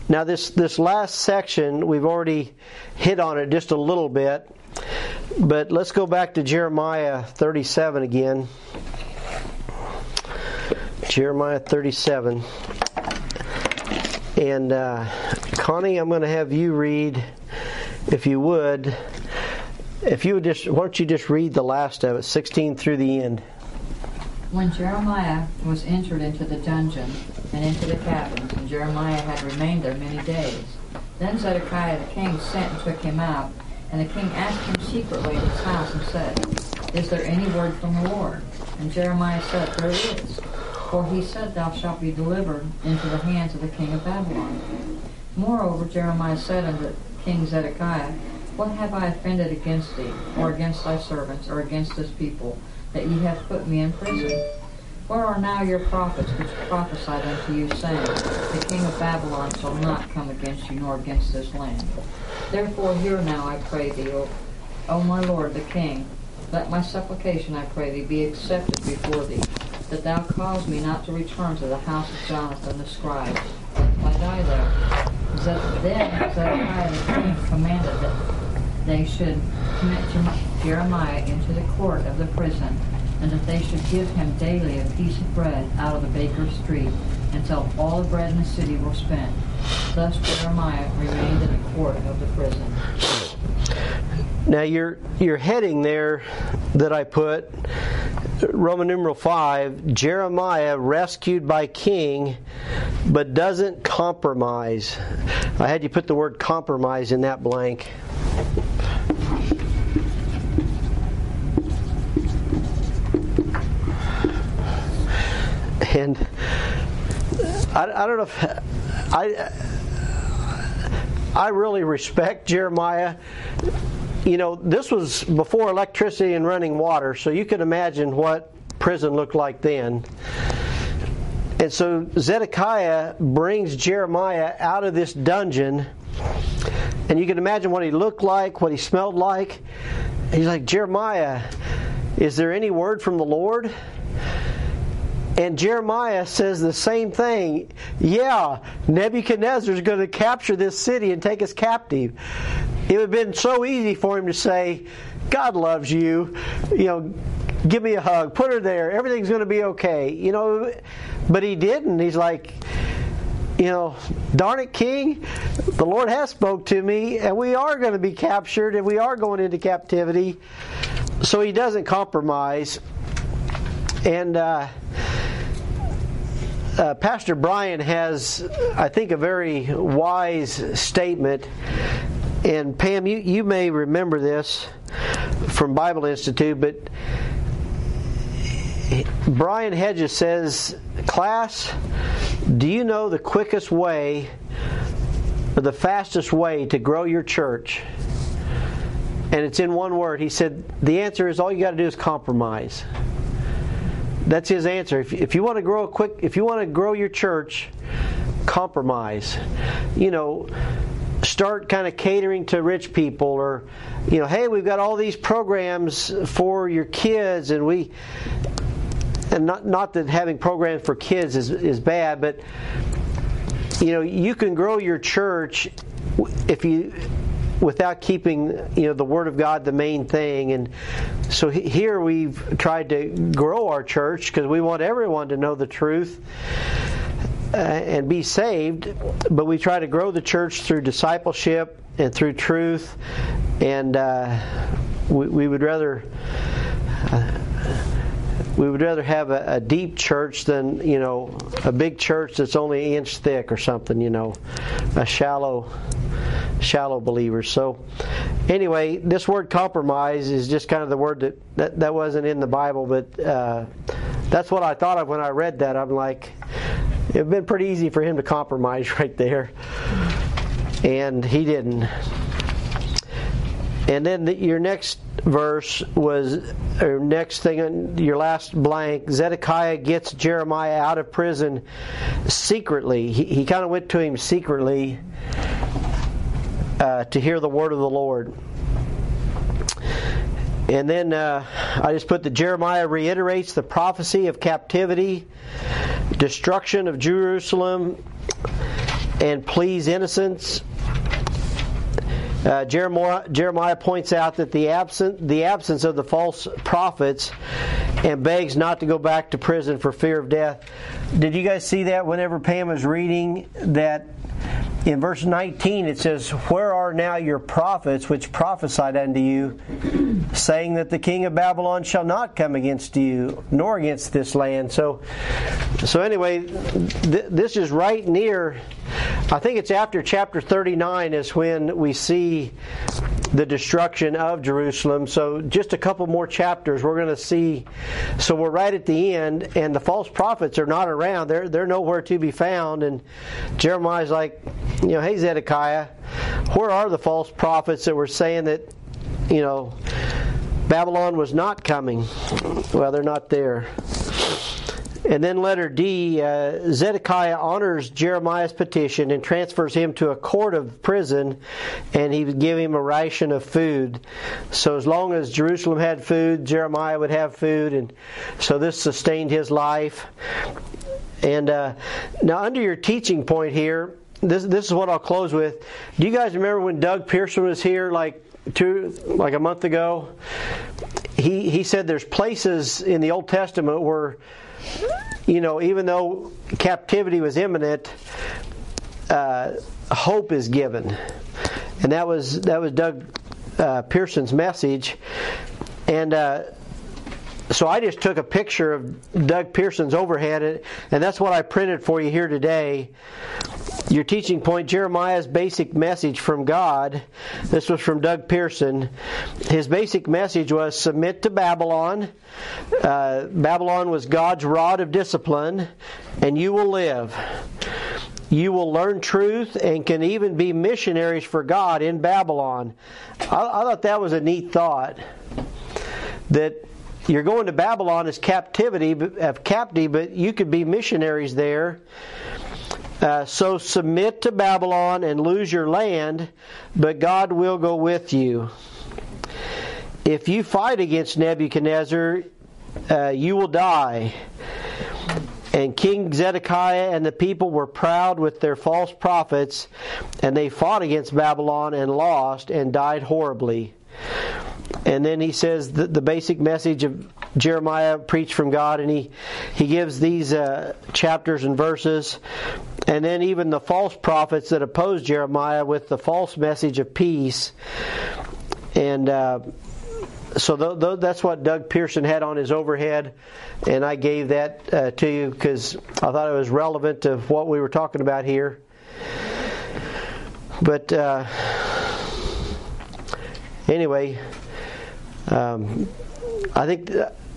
Now this this last section we've already hit on it just a little bit. But let's go back to Jeremiah 37 again. Jeremiah 37. And uh, Connie, I'm going to have you read, if you would, if you would just, why don't you just read the last of it, 16 through the end. When Jeremiah was entered into the dungeon and into the caverns, and Jeremiah had remained there many days, then Zedekiah the king sent and took him out, and the king asked him secretly in his house and said, Is there any word from the Lord? And Jeremiah said, There is. For he said, Thou shalt be delivered into the hands of the king of Babylon. Moreover, Jeremiah said unto King Zedekiah, What have I offended against thee, or against thy servants, or against this people, that ye have put me in prison? Where are now your prophets which prophesied unto you, saying, The king of Babylon shall not come against you, nor against this land? Therefore hear now, I pray thee, O, o my lord the king, let my supplication, I pray thee, be accepted before thee, that thou cause me not to return to the house of Jonathan the scribe, lest I die there. Ze- Then Zedekiah the king commanded that they should commit Jeremiah into the court of the prison, and that they should give him daily a piece of bread out of the baker's street, until all the bread in the city were spent. Thus Jeremiah remained in the court of the prison. Now your your heading there that I put Roman numeral 5 Jeremiah rescued by king but doesn't compromise. I had you put the word compromise in that blank. And I, I don't know if I I really respect Jeremiah you know, this was before electricity and running water, so you can imagine what prison looked like then. And so Zedekiah brings Jeremiah out of this dungeon, and you can imagine what he looked like, what he smelled like. He's like, Jeremiah, is there any word from the Lord? And Jeremiah says the same thing. Yeah, Nebuchadnezzar is going to capture this city and take us captive. It would have been so easy for him to say, God loves you. You know, give me a hug, put her there, everything's going to be okay. You know, but he didn't. He's like, you know, darn it, King, the Lord has spoke to me, and we are going to be captured, and we are going into captivity. So he doesn't compromise. And uh, uh, Pastor Brian has, I think, a very wise statement. And Pam, you, you may remember this from Bible Institute, but Brian Hedges says, Class, do you know the quickest way or the fastest way to grow your church? And it's in one word. He said, The answer is all you got to do is compromise. That's his answer. If, if you want to grow a quick, if you want to grow your church, compromise. You know, start kind of catering to rich people, or you know, hey, we've got all these programs for your kids, and we, and not not that having programs for kids is is bad, but you know, you can grow your church if you without keeping you know the word of God the main thing. And so here we've tried to grow our church because we want everyone to know the truth uh, and be saved, but we try to grow the church through discipleship and through truth, and uh, we, we would rather. Uh, we would rather have a, a, deep church than you know a big church that's only an inch thick or something you know a shallow shallow believers so anyway this word compromise is just kind of the word that that, that wasn't in the bible but uh, that's what i thought of when i read that i'm like it'd been pretty easy for him to compromise [LAUGHS] right there and he didn't and then the, your next verse was, or next thing, your last blank, Zedekiah gets Jeremiah out of prison secretly. He, he kind of went to him secretly uh, to hear the word of the Lord. And then uh, I just put that Jeremiah reiterates the prophecy of captivity, destruction of Jerusalem, and please innocence uh, Jeremiah, Jeremiah, points out that the, absent, the absence of the false prophets and begs not to go back to prison for fear of death. Did you guys see that whenever Pam was reading that in verse 19 it says, Where are now your prophets which prophesied unto you, saying that the king of Babylon shall not come against you, nor against this land? So, so anyway, th- this is right near, I think it's after chapter 39 is when we see the destruction of Jerusalem. So, just a couple more chapters, we're going to see. So, we're right at the end, and the false prophets are not around. They're, they're nowhere to be found. And Jeremiah's like, you know, hey, Zedekiah, where are the false prophets that were saying that, you know, Babylon was not coming? Well, they're not there. And then letter D, uh, Zedekiah honors Jeremiah's petition and transfers him to a court of prison, and he would give him a ration of food. So as long as Jerusalem had food, Jeremiah would have food, and so this sustained his life. And uh, now, under your teaching point here, this this is what I'll close with. Do you guys remember when Doug Pearson was here, like two, like a month ago? He he said there's places in the Old Testament where you know, even though captivity was imminent, uh, hope is given, and that was that was Doug uh, Pearson's message, and. Uh, so I just took a picture of Doug Pearson's overhead, and that's what I printed for you here today. Your teaching point, Jeremiah's basic message from God. This was from Doug Pearson. His basic message was submit to Babylon. Uh, Babylon was God's rod of discipline, and you will live. You will learn truth and can even be missionaries for God in Babylon. I, I thought that was a neat thought. That you're going to Babylon as captivity, of captivity, but you could be missionaries there. Uh, so submit to Babylon and lose your land, but God will go with you. If you fight against Nebuchadnezzar, uh, you will die. And King Zedekiah and the people were proud with their false prophets, and they fought against Babylon and lost and died horribly. And then he says the, the basic message of Jeremiah preached from God, and he, he gives these uh, chapters and verses. And then even the false prophets that opposed Jeremiah with the false message of peace. And uh, so th- th- that's what Doug Pearson had on his overhead, and I gave that uh, to you because I thought it was relevant to what we were talking about here. But uh, anyway, um, I think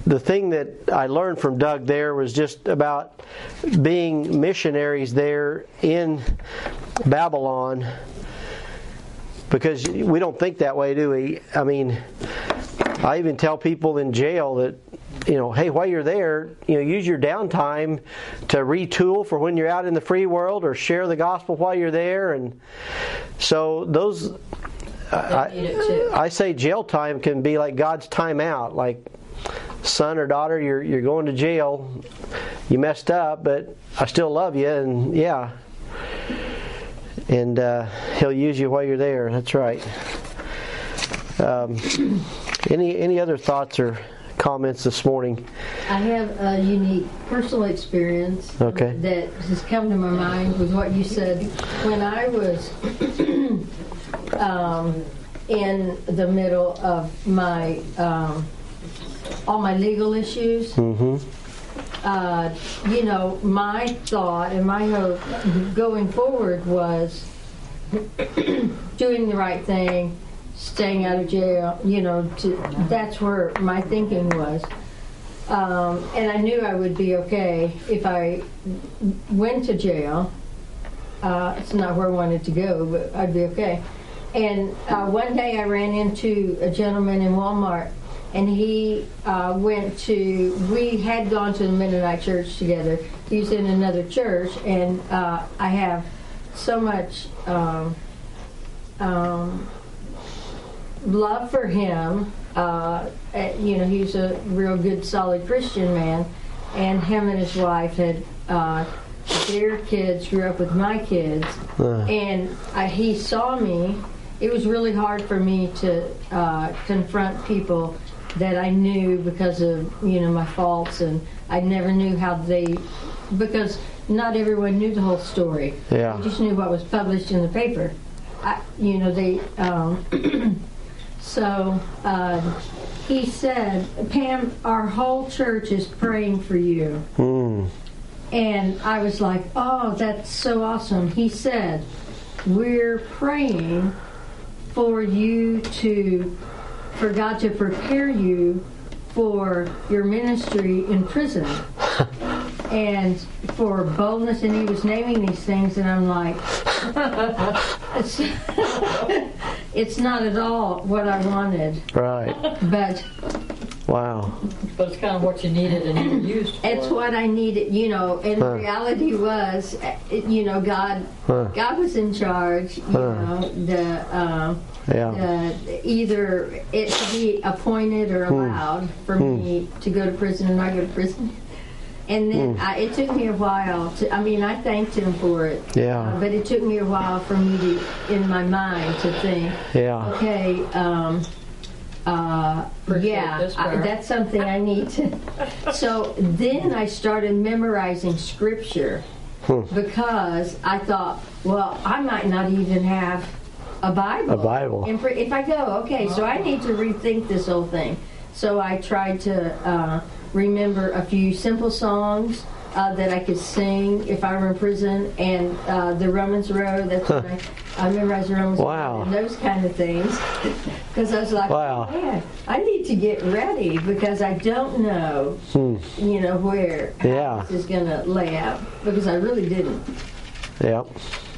the thing that I learned from Doug there was just about being missionaries there in Babylon because we don't think that way, do we? I mean, I even tell people in jail that you know, hey, while you're there, you know, use your downtime to retool for when you're out in the free world or share the gospel while you're there. And so those I, I, say jail time can be like God's time out. Like, son or daughter, you're you're going to jail. You messed up, but I still love you, and yeah. And uh, He'll use you while you're there. That's right. Um, Any any other thoughts or comments this morning? I have a unique personal experience Okay. that has come to my mind with what you said. When I was [CLEARS THROAT] um, in the middle of my um, all my legal issues, Mm-hmm. uh, you know, my thought and my hope going forward was [CLEARS THROAT] doing the right thing, staying out of jail. You know, to, that's where my thinking was. Um, and I knew I would be okay if I went to jail. Uh, it's not where I wanted to go, but I'd be okay. And uh, one day I ran into a gentleman in Walmart, and he uh, went to, we had gone to the Mennonite church together. He was in another church, and uh, I have so much um, um, love for him. Uh, uh, you know, he's a real good, solid Christian man, and him and his wife had uh, their kids grew up with my kids, and I, he saw me. It was really hard for me to uh, confront people that I knew because of you know my faults, and I never knew how they because not everyone knew the whole story. Yeah. They just knew what was published in the paper. I, you know, they. Um, [CLEARS THROAT] so uh, he said, Pam, our whole church is praying for you. Mm. And I was like, oh, that's so awesome. He said, we're praying for you to, for God to prepare you for your ministry in prison. [LAUGHS] and for boldness, and he was naming these things, and I'm like, it's, [LAUGHS] it's not at all what I wanted, Right. but Wow. But it's kind of what you needed and you were used for. it's what I needed, you know. And the reality was, uh, you know, God, Huh. God was in charge. You Huh. know, the, um, Yeah. the either it to be appointed or allowed for me to go to prison or not go to prison. And then I, it took me a while to. I mean, I thanked him for it. Yeah. Uh, but it took me a while for me to, in my mind, to think. Yeah. Okay. Um, uh, Appreciate yeah, this I, part. that's something I need to. [LAUGHS] So then I started memorizing scripture because I thought, well, I might not even have a Bible. A Bible. And for, if I go, okay, so I need to rethink this whole thing. So I tried to uh, remember a few simple songs uh, that I could sing if I were in prison, and uh, the Romans Road. That's what I, I memorized the Romans Wow. Road and those kind of things. [LAUGHS] Because I was like, Wow. man, I need to get ready because I don't know, you know, where Hmm. Yeah. this is going to lay out because I really didn't. Yeah.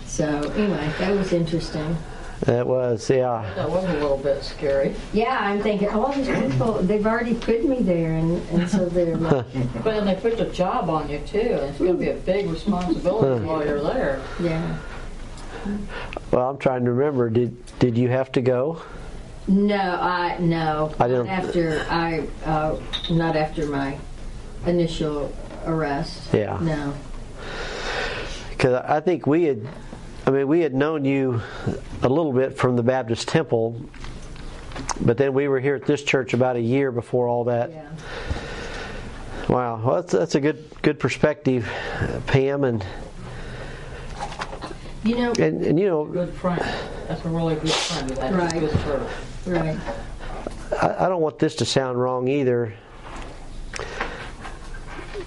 So anyway, that was interesting. That was. Yeah. That was a little bit scary. Yeah, I'm thinking, all these people, they've already put me there, and, and so they're like, [LAUGHS] But then they put the job on you too, and it's going to be a big responsibility while you're there. yeah. Well, I'm trying to remember. Did Did you have to go? No, I no. I don't- Not after I, uh, not after my initial arrest. Yeah. No. Because I think we had. I mean, we had known you a little bit from the Baptist Temple, but then we were here at this church about a year before all that. Yeah. Wow, well, that's, that's a good good perspective, Pam, and You know, and, and you know, Good friend. That's a really good friend. That's Right. a good church. right. I, I don't want this to sound wrong either,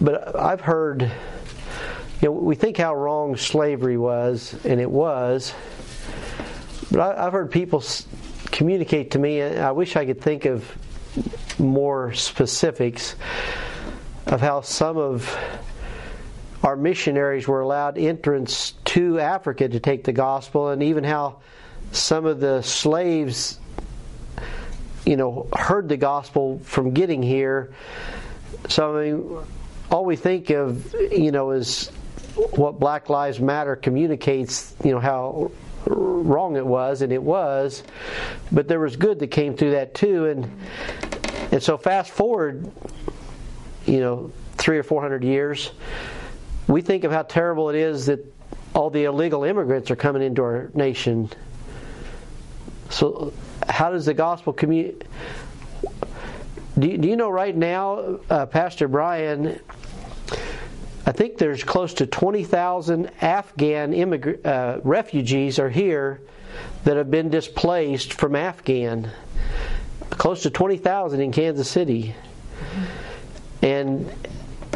but I've heard, you know, we think how wrong slavery was, and it was, but I, I've heard people communicate to me, I wish I could think of more specifics of how some of our missionaries were allowed entrance to Africa to take the gospel, and even how some of the slaves you know, heard the gospel from getting here. So I mean, all we think of, you know, is what Black Lives Matter communicates. You know how wrong it was, and it was, but there was good that came through that too. And and so fast forward, you know, three or four hundred years, we think of how terrible it is that all the illegal immigrants are coming into our nation. So, how does the gospel commu- do do you know right now, uh, Pastor Brian? I think there's close to 20,000 Afghan uh, refugees are here that have been displaced from Afghan. Close to 20,000 in Kansas City. And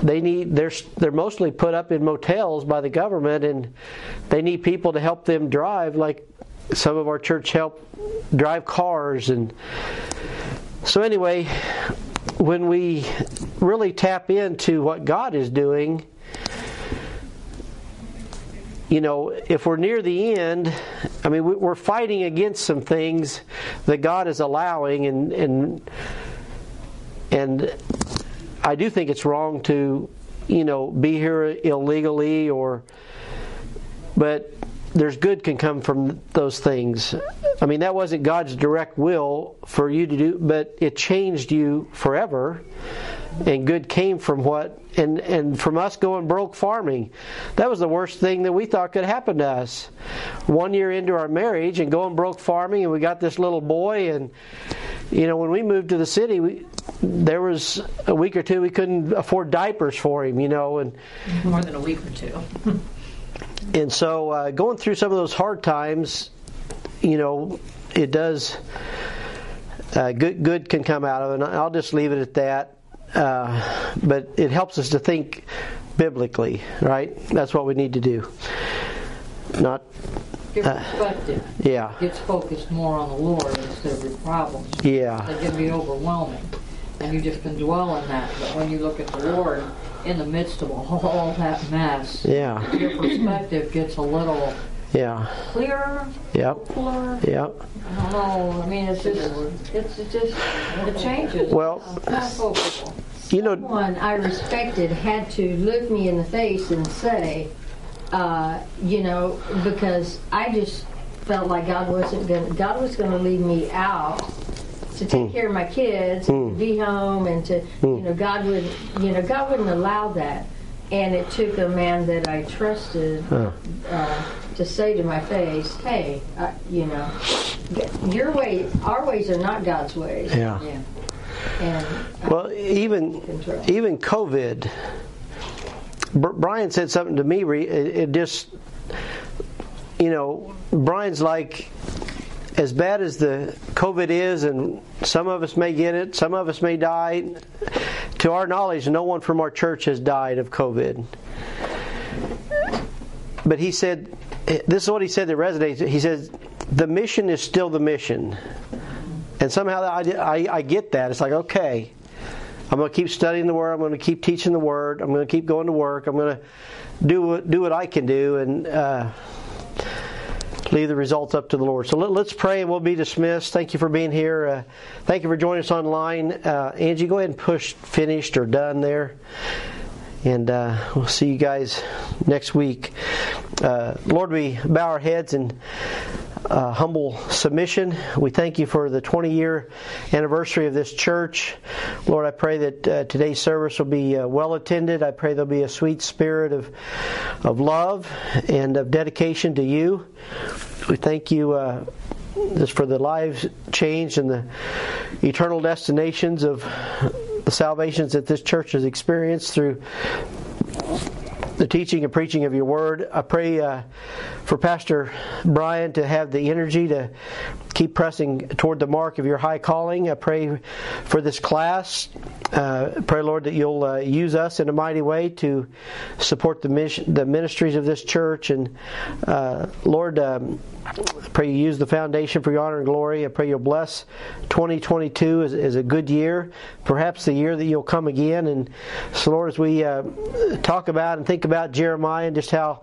they need they're they're mostly put up in motels by the government and they need people to help them drive like some of our church help drive cars and so anyway when we really tap into what God is doing you know, if we're near the end, I mean, we're fighting against some things that God is allowing, and and and I do think it's wrong to, you know, be here illegally or, but there's good can come from those things. I mean, that wasn't God's direct will for you to do, but it changed you forever, and good came from what and and from us going broke farming. That was the worst thing that we thought could happen to us. One year into our marriage and going broke farming, and we got this little boy, and you know when we moved to the city, we, there was a week or two we couldn't afford diapers for him, you know, and More than a week or two. [LAUGHS] and so uh, going through some of those hard times, you know, it does. Uh, good good can come out of it. And I'll just leave it at that. Uh, but it helps us to think biblically, right? That's what we need to do. Not, Your perspective yeah, gets focused more on the Lord instead of your problems. yeah, They can be overwhelming, and you just can dwell on that. But when you look at the Lord in the midst of all [LAUGHS] that mess, yeah, your perspective gets a little yeah, clearer, yep, fuller. yep. I don't know. I mean, it's just, it's just, it changes. Well-. You know, One I respected had to look me in the face and say, uh, you know, because I just felt like God wasn't going. to God was going to leave me out to take hmm. care of my kids, to hmm. be home, and to, hmm. you know, God would, you know, God wouldn't allow that. And it took a man that I trusted Huh. uh, to say to my face, "Hey, uh, you know, your way, our ways are not God's ways." yeah. Yeah. And Well, even even COVID. Br- Brian said something to me. re- It, it just, you know, Brian's like, as bad as the COVID is, and some of us may get it, some of us may die. To our knowledge, no one from our church has died of COVID. But he said, this is what he said that resonates. He says, the mission is still the mission. And somehow I, I, I get that. It's like, okay, I'm going to keep studying the Word. I'm going to keep teaching the Word. I'm going to keep going to work. I'm going to do what, do what I can do and uh, leave the results up to the Lord. So let, us pray and we'll be dismissed. Thank you for being here. Uh, thank you for joining us online. Uh, Angie, go ahead and push finished or done there. And uh, we'll see you guys next week. Uh, Lord, we bow our heads and uh, humble submission. We thank you for the 20 year anniversary of this church. Lord, I pray that uh, today's service will be uh, well attended. I pray there'll be a sweet spirit of, of love and of dedication to you. We thank you uh, just for the lives changed and the eternal destinations of the salvations that this church has experienced through the teaching and preaching of your word. I pray uh, for Pastor Brian to have the energy to keep pressing toward the mark of your high calling. I pray for this class. Uh, pray, Lord, that you'll uh, use us in a mighty way to support the mission, the ministries of this church. And uh, Lord, um, pray you use the foundation for your honor and glory. I pray you'll bless 2022 as, as a good year, perhaps the year that you'll come again. And so, Lord, as we uh, talk about and think about Jeremiah and just how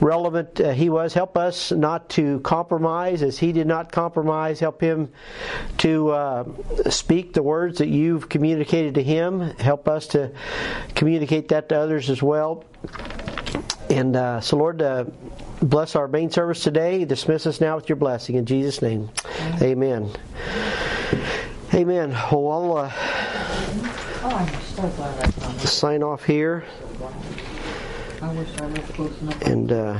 relevant uh, he was, help us not to compromise as he did not compromise. Help him to uh, speak the words that you've communicated to him. Help us to communicate that to others as well. And uh, so, Lord, uh, bless our main service today. Dismiss us now with your blessing. In Jesus' name, amen. Amen. Well, I'll uh, Oh, I'm so glad I sign off here. I wish I lived close enough. And uh,